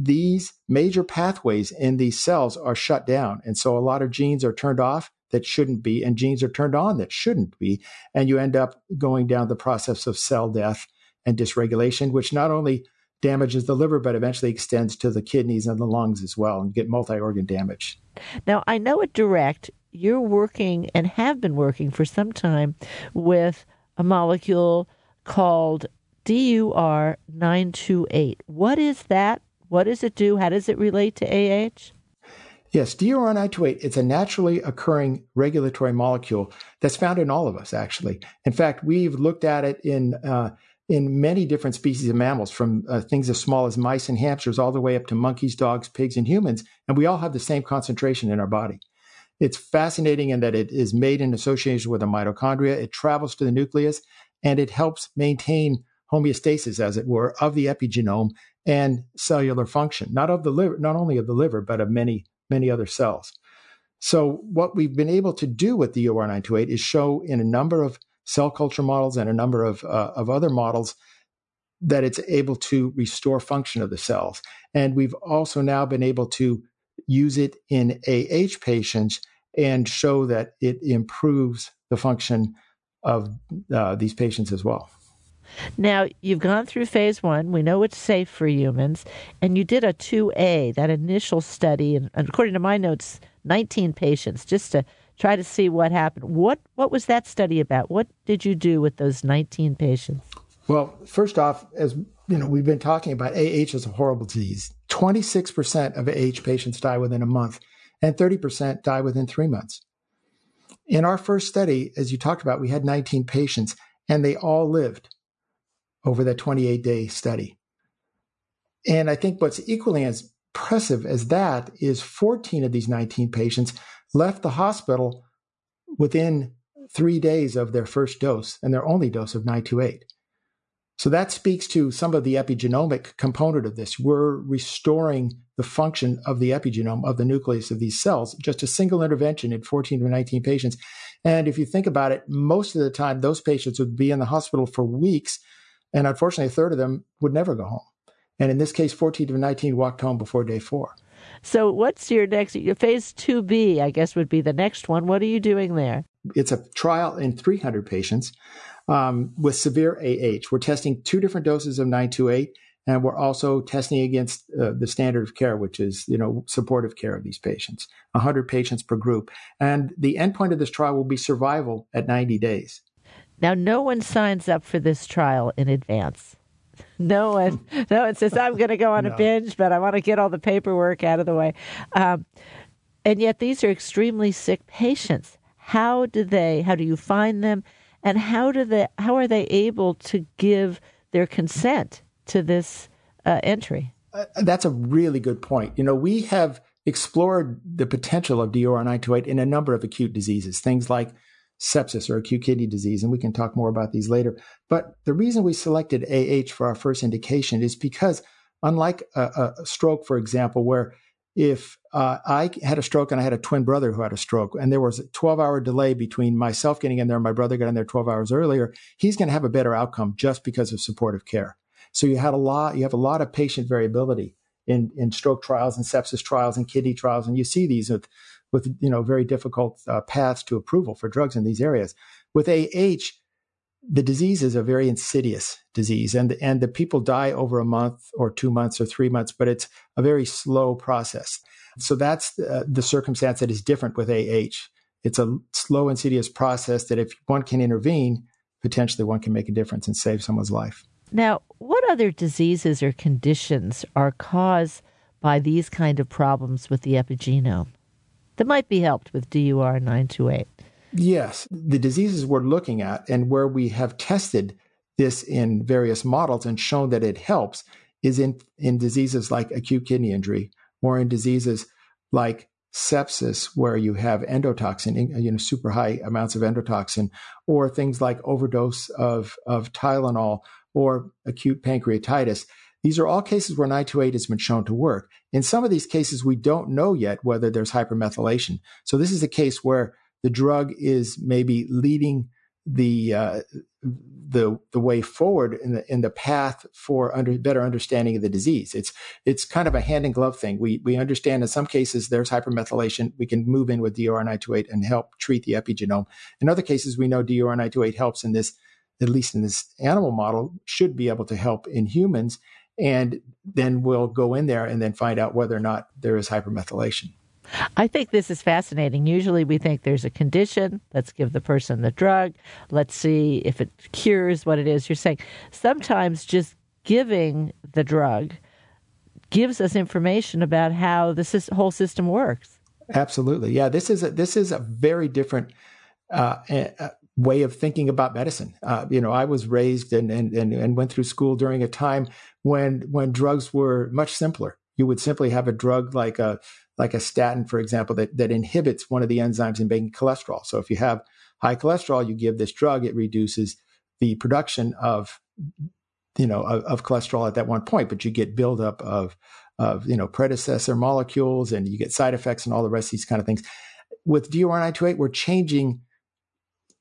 these major pathways in these cells are shut down. And so a lot of genes are turned off that shouldn't be, and genes are turned on that shouldn't be. And you end up going down the process of cell death and dysregulation, which not only damages the liver, but eventually extends to the kidneys and the lungs as well, and get multi organ damage.
Now, I know at DURECT, you're working and have been working for some time with a molecule called DUR928. What is that? What does it do? How does it relate to AH?
Yes, DUR928, it's a naturally occurring regulatory molecule that's found in all of us, actually. In fact, we've looked at it in, uh, in many different species of mammals, from uh, things as small as mice and hamsters all the way up to monkeys, dogs, pigs, and humans, and we all have the same concentration in our body. It's fascinating in that it is made in association with the mitochondria, it travels to the nucleus, and it helps maintain homeostasis, as it were, of the epigenome and cellular function, not of the liver, not only of the liver, but of many many other cells. So, what we've been able to do with the DUR928 is show in a number of cell culture models and a number of, uh, of other models that it's able to restore function of the cells. And we've also now been able to use it in AH patients and show that it improves the function of uh, these patients as well.
Now, you've gone through phase one. We know it's safe for humans. And you did a 2A, that initial study, and, according to my notes, 19 patients, just to try to see what happened. What, what was that study about? What did you do with those 19 patients?
Well, first off, as you know, we've been talking about AH as a horrible disease. 26% of AH patients die within a month, and 30% die within three months. In our first study, as you talked about, we had 19 patients, and they all lived over that 28 day study. And I think what's equally as impressive as that is 14 of these 19 patients left the hospital within three days of their first dose and their only dose of 928. So that speaks to some of the epigenomic component of this. We're restoring the function of the epigenome of the nucleus of these cells, just a single intervention in 14 to 19 patients. And if you think about it, most of the time, those patients would be in the hospital for weeks and unfortunately, a third of them would never go home. And in this case, 14 to 19 walked home before day four.
So, what's your next phase 2B? I guess would be the next one. What are you doing there?
It's a trial in 300 patients um, with severe AH. We're testing two different doses of 928, and we're also testing against uh, the standard of care, which is you know supportive care of these patients. 100 patients per group, and the endpoint of this trial will be survival at 90 days.
Now, no one signs up for this trial in advance. No one, no one says, I'm going to go on no. a binge, but I want to get all the paperwork out of the way. Um, and yet, these are extremely sick patients. How do they, how do you find them? And how do they, how are they able to give their consent to this uh, entry?
Uh, that's a really good point. You know, we have explored the potential of DUR928 in a number of acute diseases, things like sepsis or acute kidney disease, and we can talk more about these later. But the reason we selected AH for our first indication is because, unlike a, a stroke, for example, where if uh, I had a stroke and I had a twin brother who had a stroke, and there was a 12 hour delay between myself getting in there and my brother got in there 12 hours earlier, he's going to have a better outcome just because of supportive care. So you had a lot, you have a lot of patient variability in, in stroke trials and sepsis trials and kidney trials. And you see these with with you know very difficult uh, paths to approval for drugs in these areas. With AH, the disease is a very insidious disease, and and the people die over a month or two months or three months, but it's a very slow process. So that's the circumstance that is different with AH. It's a slow, insidious process that if one can intervene, potentially one can make a difference and save someone's life.
Now, what other diseases or conditions are caused by these kind of problems with the epigenome? That might be helped with DUR 928.
Yes, the diseases we're looking at and where we have tested this in various models and shown that it helps is in, in diseases like acute kidney injury or in diseases like sepsis where you have endotoxin, you know, super high amounts of endotoxin, or things like overdose of, of Tylenol or acute pancreatitis. These are all cases where 928 has been shown to work. In some of these cases, we don't know yet whether there's hypermethylation. So this is a case where the drug is maybe leading the uh, the the way forward in the in the path for under, better understanding of the disease. It's it's kind of a hand in glove thing. We we understand in some cases there's hypermethylation. We can move in with DUR928 and help treat the epigenome. In other cases, we know DUR928 helps in this, at least in this animal model, should be able to help in humans and then we'll go in there and then find out whether or not there is hypermethylation.
I think this is fascinating. Usually we think there's a condition, let's give the person the drug, let's see if it cures what it is you're saying. Sometimes just giving the drug gives us information about how the whole system works.
Absolutely. Yeah, this is a, this is a very different uh, way of thinking about medicine. Uh, you know, I was raised and, and, and, and went through school during a time when when drugs were much simpler. You would simply have a drug like a like a statin, for example, that, that inhibits one of the enzymes in making cholesterol. So if you have high cholesterol, you give this drug, it reduces the production of, you know, of, of cholesterol at that one point, but you get buildup of, of, you know, predecessor molecules and you get side effects and all the rest of these kind of things. With DUR928, we're changing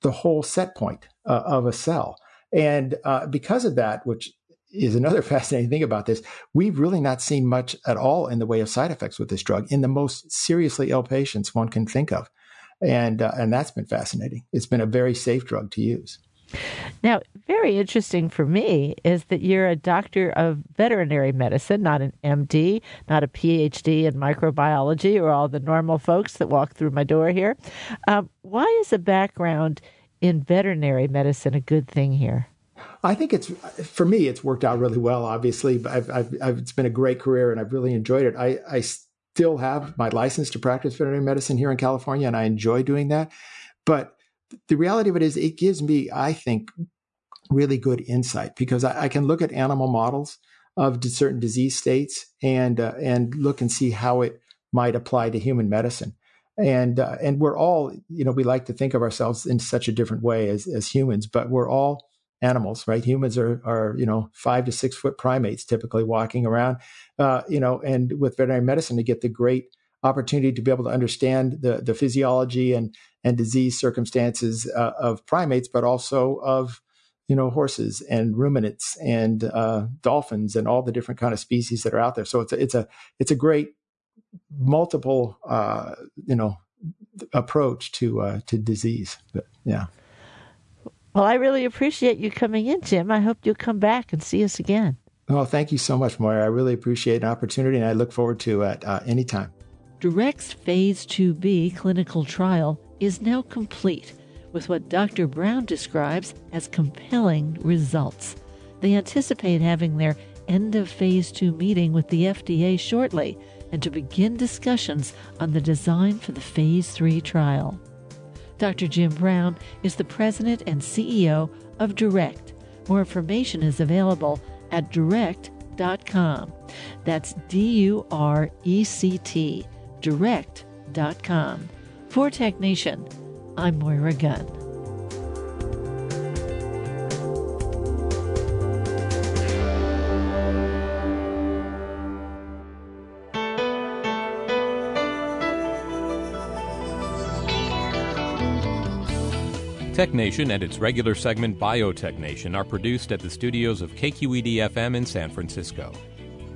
the whole set point uh, of a cell. And uh, because of that, which is another fascinating thing about this. We've really not seen much at all in the way of side effects with this drug in the most seriously ill patients one can think of, and uh, and that's been fascinating. It's been a very safe drug to use.
Now, very interesting for me is that you're a doctor of veterinary medicine, not an MD, not a PhD in microbiology, or all the normal folks that walk through my door here. Um, why is a background in veterinary medicine a good thing here?
I think it's for me. It's worked out really well. Obviously, I've, I've, I've, it's been a great career, and I've really enjoyed it. I, I still have my license to practice veterinary medicine here in California, and I enjoy doing that. But the reality of it is, it gives me, I think, really good insight because I, I can look at animal models of certain disease states and uh, and look and see how it might apply to human medicine. And uh, and we're all, you know, we like to think of ourselves in such a different way as as humans, but we're all animals, right? Humans are, are, you know, five to six foot primates typically walking around, uh, you know, and with veterinary medicine to get the great opportunity to be able to understand the, the physiology and, and disease circumstances uh, of primates, but also of, you know, horses and ruminants and uh, dolphins and all the different kind of species that are out there. So it's a, it's a, it's a great multiple, uh, you know, approach to, uh, to disease. But yeah.
Well, I really appreciate you coming in, Jim. I hope you'll come back and see us again.
Oh, thank you so much, Moira. I really appreciate an opportunity, and I look forward to it uh, any time.
DURECT's Phase 2b clinical trial is now complete with what Dr. Brown describes as compelling results. They anticipate having their end of Phase 2 meeting with the FDA shortly and to begin discussions on the design for the Phase 3 trial. Dr. Jim Brown is the president and CEO of DURECT. More information is available at durect.com. That's D U R E C T, durect.com. For Tech Nation, I'm Moira Gunn.
Tech Nation and its regular segment Biotech Nation are produced at the studios of KQED FM in San Francisco.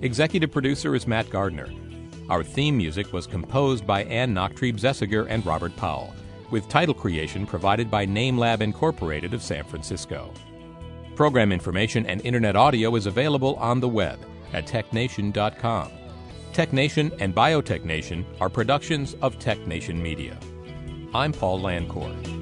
Executive producer is Matt Gardner. Our theme music was composed by Ann Nachtrieb Zessiger and Robert Powell, with title creation provided by NameLab Incorporated of San Francisco. Program information and internet audio is available on the web at technation.com. TechNation and BiotechNation are productions of TechNation Media. I'm Paul Landcore.